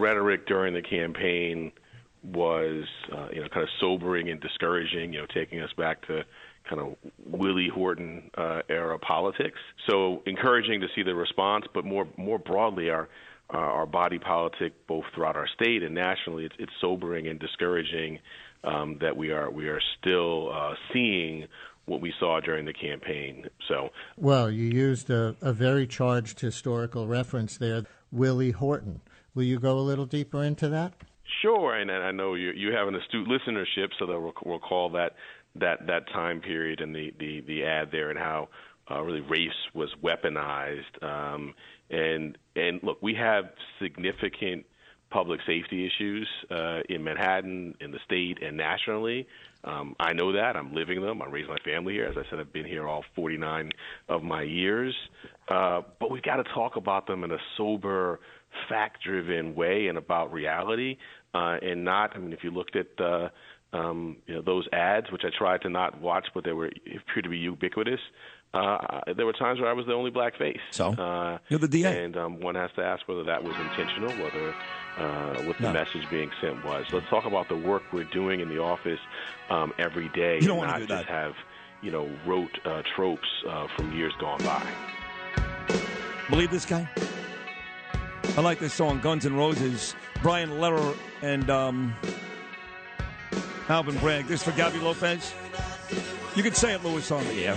rhetoric during the campaign was, uh, you know, kind of sobering and discouraging. You know, taking us back to kind of Willie Horton uh, era politics. So encouraging to see the response, but more more broadly, our uh, our body politic, both throughout our state and nationally, it's, it's sobering and discouraging um, that we are we are still uh, seeing what we saw during the campaign. So, well, you used a, a very charged historical reference there, Willie Horton. Will you go a little deeper into that? Sure, and I know you you have an astute listenership, so they'll recall that that that time period and the the the ad there and how uh, really race was weaponized. Um, and and look, we have significant public safety issues uh, in Manhattan, in the state, and nationally. Um, I know that. I'm living them. I'm raising my family here. As I said, I've been here all 49 of my years. Uh, but we've got to talk about them in a sober, fact driven way and about reality, uh, and not, I mean, if you looked at uh, um, you know, those ads, which I tried to not watch, but they were appeared to be ubiquitous. Uh, there were times where I was the only black face. So uh, you're the DA, and um, one has to ask whether that was intentional, whether uh, what the no. message being sent was. Let's talk about the work we're doing in the office um, every day, you don't and not do just that. have you know rote uh, tropes uh, from years gone by. Believe this guy? I like this song, Guns N' Roses. Brian Lehrer and um, Alvin Bragg. This for Gabby Lopez. You can say it, Lewis, on the air.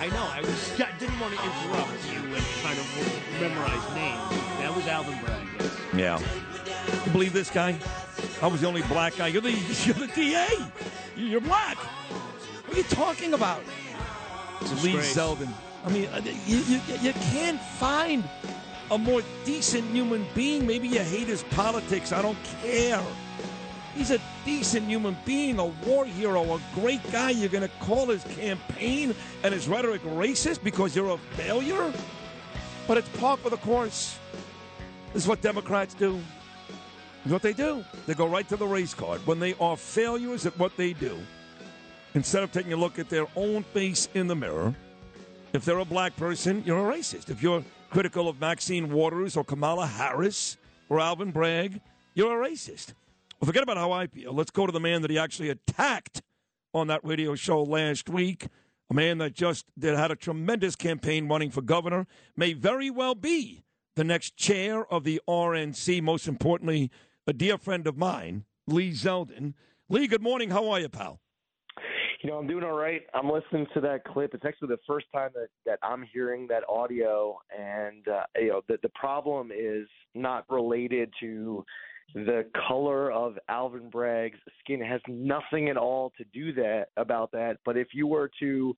I know. I was. I didn't want to interrupt you and kind of memorize names. That was Alvin Bragg. Yeah. You believe this guy? I was the only black guy. You're the you're the DA. You're black. What are you talking about? Lee Zeldin. I mean, uh, you, you, you can't find a more decent human being. Maybe you hate his politics. I don't care. He's a decent human being, a war hero, a great guy. You're going to call his campaign and his rhetoric racist because you're a failure? But it's par for the course. This is what Democrats do. What they do. They go right to the race card. When they are failures at what they do, instead of taking a look at their own face in the mirror, if they're a black person, you're a racist. If you're critical of Maxine Waters or Kamala Harris or Alvin Bragg, you're a racist. Well, forget about how I feel. Let's go to the man that he actually attacked on that radio show last week. A man that just that had a tremendous campaign running for governor, may very well be the next chair of the RNC. Most importantly, a dear friend of mine, Lee Zeldin. Lee, good morning. How are you, pal? You know, I'm doing all right. I'm listening to that clip. It's actually the first time that, that I'm hearing that audio, and uh, you know, the the problem is not related to the color of Alvin Bragg's skin. It has nothing at all to do that about that. But if you were to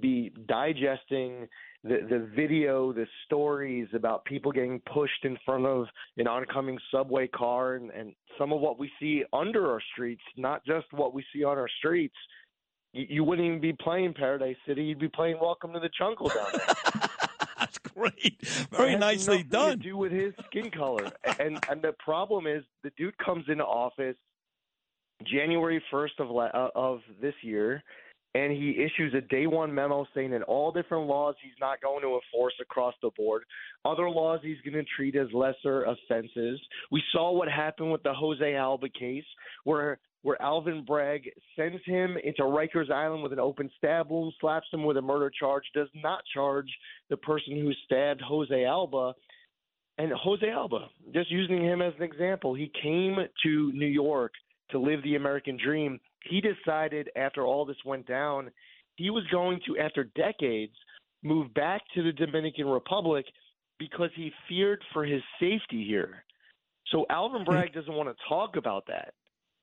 be digesting the the video, the stories about people getting pushed in front of an oncoming subway car, and, and some of what we see under our streets, not just what we see on our streets. You, you wouldn't even be playing Paradise City; you'd be playing Welcome to the Jungle down there. That's great. Very nicely done. To do with his skin color, and and the problem is the dude comes into office January first of uh, of this year, and he issues a day one memo saying that all different laws he's not going to enforce across the board. Other laws he's going to treat as lesser offenses. We saw what happened with the Jose Alba case, where where Alvin Bragg sends him into Rikers Island with an open stab wound, slaps him with a murder charge, does not charge the person who stabbed Jose Alba. And Jose Alba, just using him as an example, he came to New York to live the American dream. He decided after all this went down, he was going to, after decades, move back to the Dominican Republic because he feared for his safety here. So Alvin hmm. Bragg doesn't want to talk about that.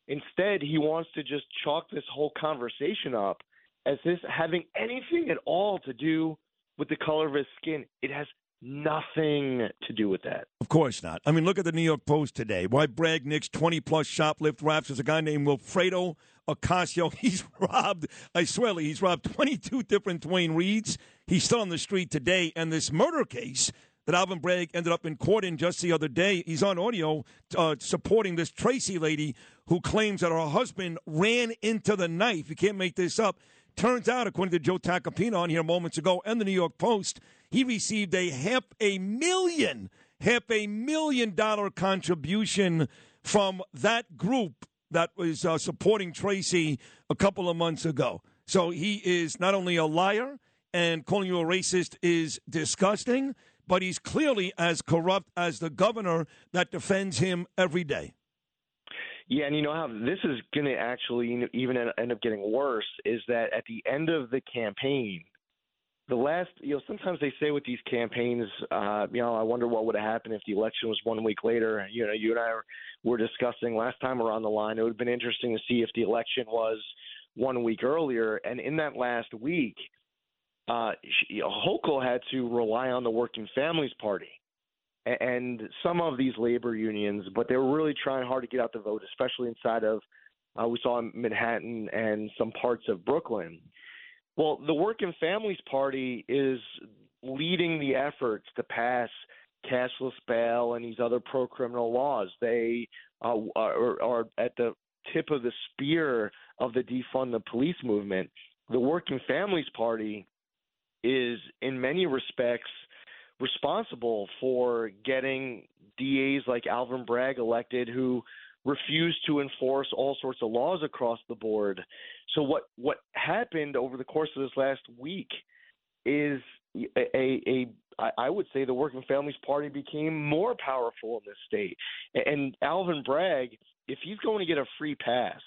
Instead, he wants to just chalk this whole conversation up as this having anything at all to do with the color of his skin. It has nothing to do with that. Of course not. I mean, look at the New York Post today. Why Bragg Nick's 20 plus shoplift raps? There's a guy named Wilfredo Ocasio. He's robbed, I swear, he's robbed 22 different Duane Reades. He's still on the street today. And this murder case that Alvin Bragg ended up in court in just the other day. He's on audio uh, supporting this Tracy lady who claims that her husband ran into the knife. You can't make this up. Turns out, according to Joe Tacopina on here moments ago and the New York Post, he received a half a million, half a million dollar contribution from that group that was uh, supporting Tracy a couple of months ago. So he is not only a liar and calling you a racist is disgusting, but he's clearly as corrupt as the governor that defends him every day. Yeah, and you know how this is going to actually even end up getting worse is that at the end of the campaign, the last, you know, sometimes they say with these campaigns, uh, you know, I wonder what would have happened if the election was one week later. You know, you and I were discussing last time we are on the line. It would have been interesting to see if the election was one week earlier. And in that last week, uh, Hochul had to rely on the Working Families Party and some of these labor unions, but they were really trying hard to get out the vote, especially inside of uh, we saw in Manhattan and some parts of Brooklyn. Well, the Working Families Party is leading the efforts to pass cashless bail and these other pro criminal laws. They uh, are, are at the tip of the spear of the defund the police movement. The Working Families Party is, in many respects, responsible for getting DAs like Alvin Bragg elected who refuse to enforce all sorts of laws across the board. So what what happened over the course of this last week is a, a, a I would say the Working Families Party became more powerful in this state. And Alvin Bragg, if he's going to get a free pass,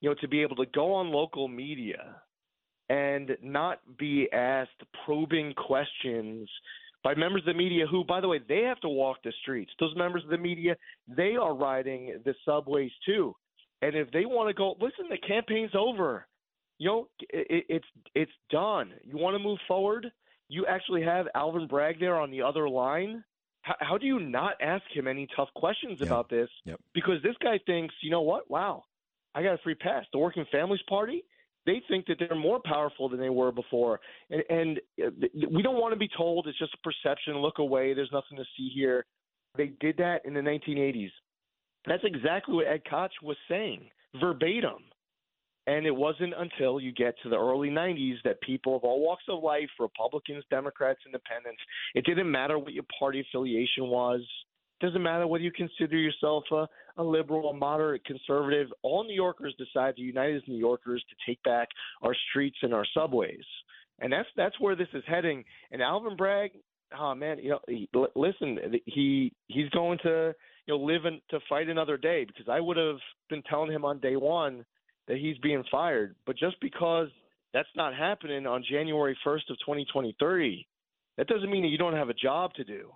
you know, to be able to go on local media and not be asked probing questions by members of the media who, by the way, they have to walk the streets. Those members of the media, they are riding the subways too. And if they want to go, listen, the campaign's over. You know, it, it's it's done. You want to move forward? You actually have Alvin Bragg there on the other line. How, how do you not ask him any tough questions yep. about this? Yep. Because this guy thinks, you know what? Wow, I got a free pass. The Working Families Party, they think that they're more powerful than they were before. And, and uh, we don't want to be told it's just a perception, look away, there's nothing to see here. They did that in the 1980s. That's exactly what Ed Koch was saying, verbatim. And it wasn't until you get to the early 90s that people of all walks of life, Republicans, Democrats, Independents, it didn't matter what your party affiliation was. Doesn't matter whether you consider yourself a, a liberal, a moderate, conservative. All New Yorkers decide to unite as New Yorkers to take back our streets and our subways, and that's that's where this is heading. And Alvin Bragg, oh man, you know, he, listen, he he's going to you know live and to fight another day because I would have been telling him on day one that he's being fired, but just because that's not happening on January 1st of 2023, that doesn't mean that you don't have a job to do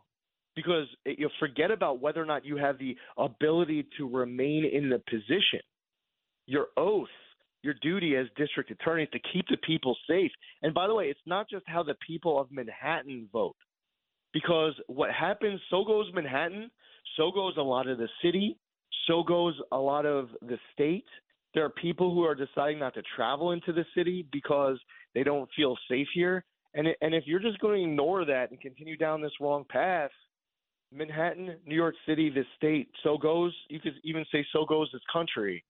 because you forget about whether or not you have the ability to remain in the position. Your oath, your duty as district attorney is to keep the people safe. And by the way, it's not just how the people of Manhattan vote, because what happens, so goes Manhattan, so goes a lot of the city, so goes a lot of the state. There are people who are deciding not to travel into the city because they don't feel safe here. And, and if you're just going to ignore that and continue down this wrong path, Manhattan, New York City, this state, so goes, you could even say so goes this country.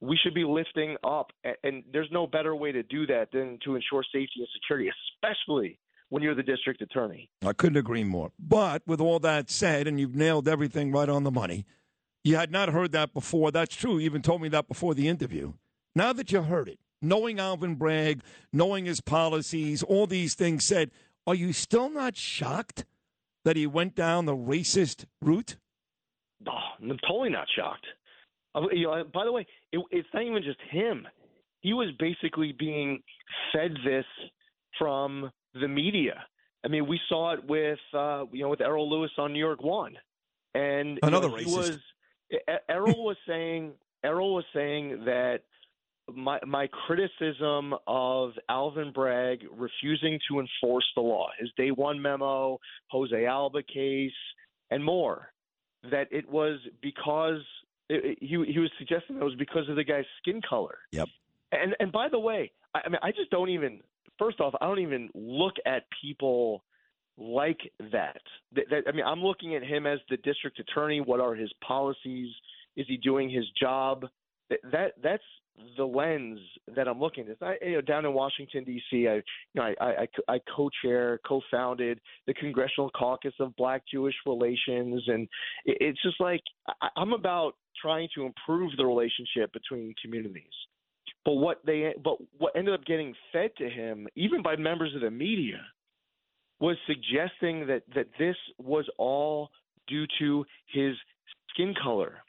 We should be lifting up, and there's no better way to do that than to ensure safety and security, especially when you're the district attorney. I couldn't agree more. But with all that said, and you've nailed everything right on the money, you had not heard that before. That's true. You even told me that before the interview. Now that you heard it, knowing Alvin Bragg, knowing his policies, all these things said, are you still not shocked? That he went down the racist route? Oh, I'm totally not shocked. Uh, you know, by the way, it, it's not even just him. He was basically being fed this from the media. I mean, we saw it with uh, you know with Errol Louis on New York One, and another you know, racist. Was, Errol was saying Errol was saying that my my criticism of Alvin Bragg refusing to enforce the law, his day one memo, Jose Alba case, and more, that it was because it, it, he he was suggesting that it was because of the guy's skin color. Yep. And and by the way, I, I mean I just don't even. First off, I don't even look at people like that. that, that I mean, I'm looking at him as the district attorney. What are his policies? Is he doing his job? that that's the lens that I'm looking at. I, you know, down in Washington D.C., I, you know, I, I, I co-chair, co-founded the Congressional Caucus of Black-Jewish Relations, and it, it's just like I, I'm about trying to improve the relationship between communities. But what they, but what ended up getting fed to him, even by members of the media, was suggesting that that this was all due to his skin color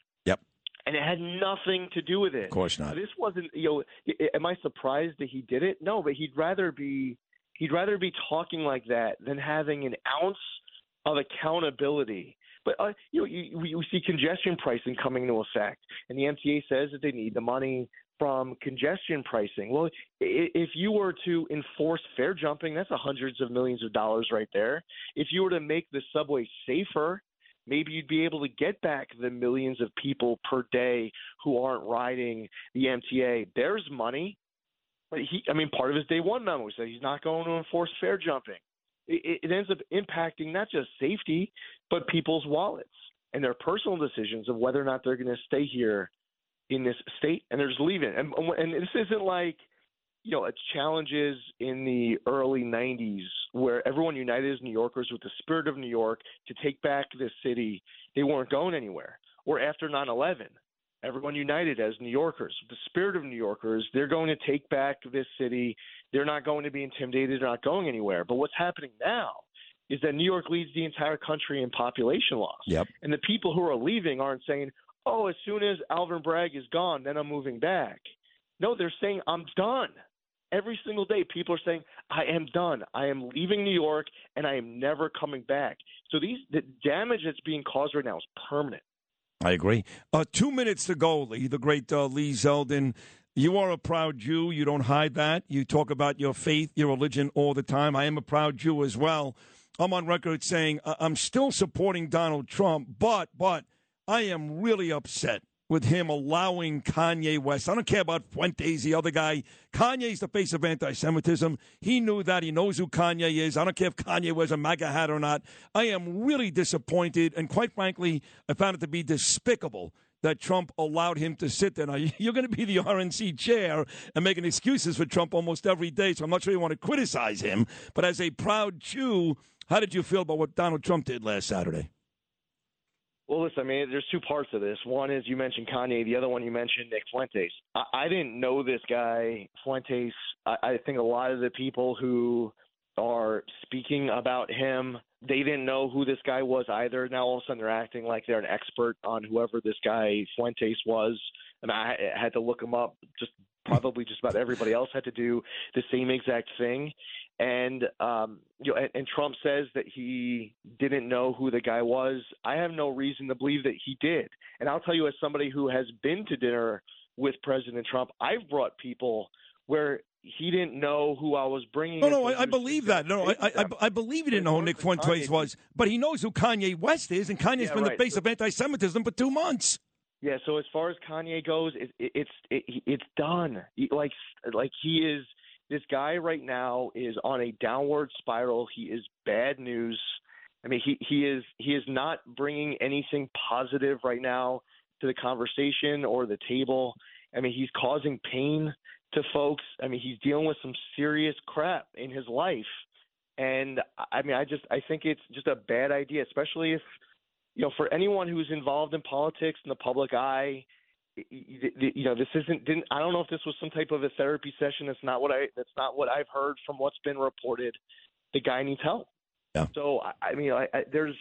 and it had nothing to do with it. Of course not. This wasn't. You know, am I surprised that he did it? No, but he'd rather be he'd rather be talking like that than having an ounce of accountability. But uh, you know, you, we, we see congestion pricing coming into effect, and the MTA says that they need the money from congestion pricing. Well, if you were to enforce fare jumping, that's a hundreds of millions of dollars right there. If you were to make the subway safer, maybe you'd be able to get back the millions of people per day who aren't riding the MTA. There's money. But he, I mean, part of his day one memo said he's not going to enforce fare jumping. It, it ends up impacting not just safety, but people's wallets and their personal decisions of whether or not they're going to stay here in this state and they're just leaving. And, and this isn't like – you know, it's challenges in the early 90s where everyone united as New Yorkers with the spirit of New York to take back this city. They weren't going anywhere. Or after 9 11, everyone united as New Yorkers, the spirit of New Yorkers. They're going to take back this city. They're not going to be intimidated. They're not going anywhere. But what's happening now is that New York leads the entire country in population loss. Yep. And the people who are leaving aren't saying, oh, as soon as Alvin Bragg is gone, then I'm moving back. No, they're saying, I'm done every single day people are saying i am done i am leaving new york and i am never coming back so these the damage that's being caused right now is permanent i agree uh, two minutes to go lee the great uh, lee zeldin you are a proud Jew. You don't hide that. You talk about your faith, your religion all the time. I am a proud Jew as well. I'm on record saying I'm still supporting Donald Trump, but but I am really upset with him allowing Kanye West. I don't care about Fuentes, the other guy. Kanye's the face of anti Semitism. He knew that. He knows who Kanye is. I don't care if Kanye wears a MAGA hat or not. I am really disappointed. And quite frankly, I found it to be despicable that Trump allowed him to sit there. Now, you're going to be the RNC chair and making excuses for Trump almost every day, so I'm not sure you want to criticize him. But as a proud Jew, how did you feel about what Donald Trump did last Saturday? Well, listen, I mean, there's two parts of this. One is you mentioned Kanye. The other one you mentioned Nick Fuentes. I, I didn't know this guy Fuentes. I, I think a lot of the people who are speaking about him, they didn't know who this guy was either. Now all of a sudden they're acting like they're an expert on whoever this guy Fuentes was. And I had to look him up. Just probably just about everybody else had to do the same exact thing and um, you know, and, and Trump says that he didn't know who the guy was. I have no reason to believe that he did. And I'll tell you, as somebody who has been to dinner with President Trump, I've brought people where he didn't know who I was bringing. No, no, I, I believe that. No, I, I, I, believe he didn't know who Nick Fuentes was, but he knows who Kanye West is, and Kanye's yeah, been right. the face so, of anti-Semitism for two months. Yeah, so as far as Kanye goes, it, it, it's it, it's done. Like like he is this guy right now is on a downward spiral. He is bad news. I mean, he he is he is not bringing anything positive right now to the conversation or the table. I mean, he's causing pain to folks. I mean, he's dealing with some serious crap in his life. And I mean, I just I think it's just a bad idea, especially if you know, for anyone who's involved in politics in the public eye, you know this isn't didn't i don't know if this was some type of a therapy session. That's not what i that's not what i've heard from what's been reported. The guy needs help. Yeah. so i, mean I, I there's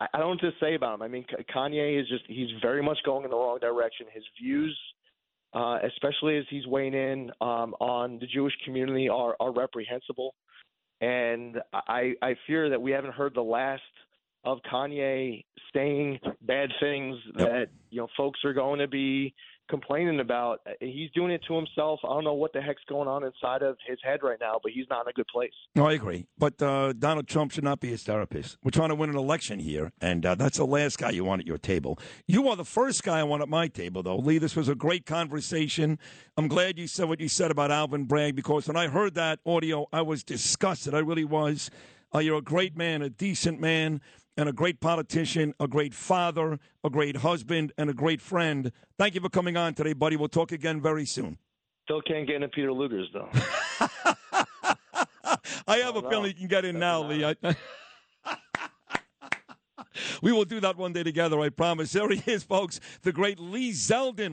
I, don't know what to say about him. I mean kanye is just he's very much going in the wrong direction. His views uh especially as he's weighing in um on the jewish community are are reprehensible. And i i fear that we haven't heard the last of Kanye saying bad things yep. that you know folks are going to be complaining about. He's doing it to himself. I don't know what the heck's going on inside of his head right now, but he's not in a good place. No, I agree. But uh, Donald Trump should not be his therapist. We're trying to win an election here, and uh, that's the last guy you want at your table. You are the first guy I want at my table, though. Lee, this was a great conversation. I'm glad you said what you said about Alvin Bragg because when I heard that audio, I was disgusted. I really was. Uh, you're a great man, a decent man and a great politician, a great father, a great husband, and a great friend. Thank you for coming on today, buddy. We'll talk again very soon. Still can't get into Peter Luger's though. I have oh, a feeling you can get in now, Lee. I, we will do that one day together, I promise. There he is, folks, the great Lee Zeldin.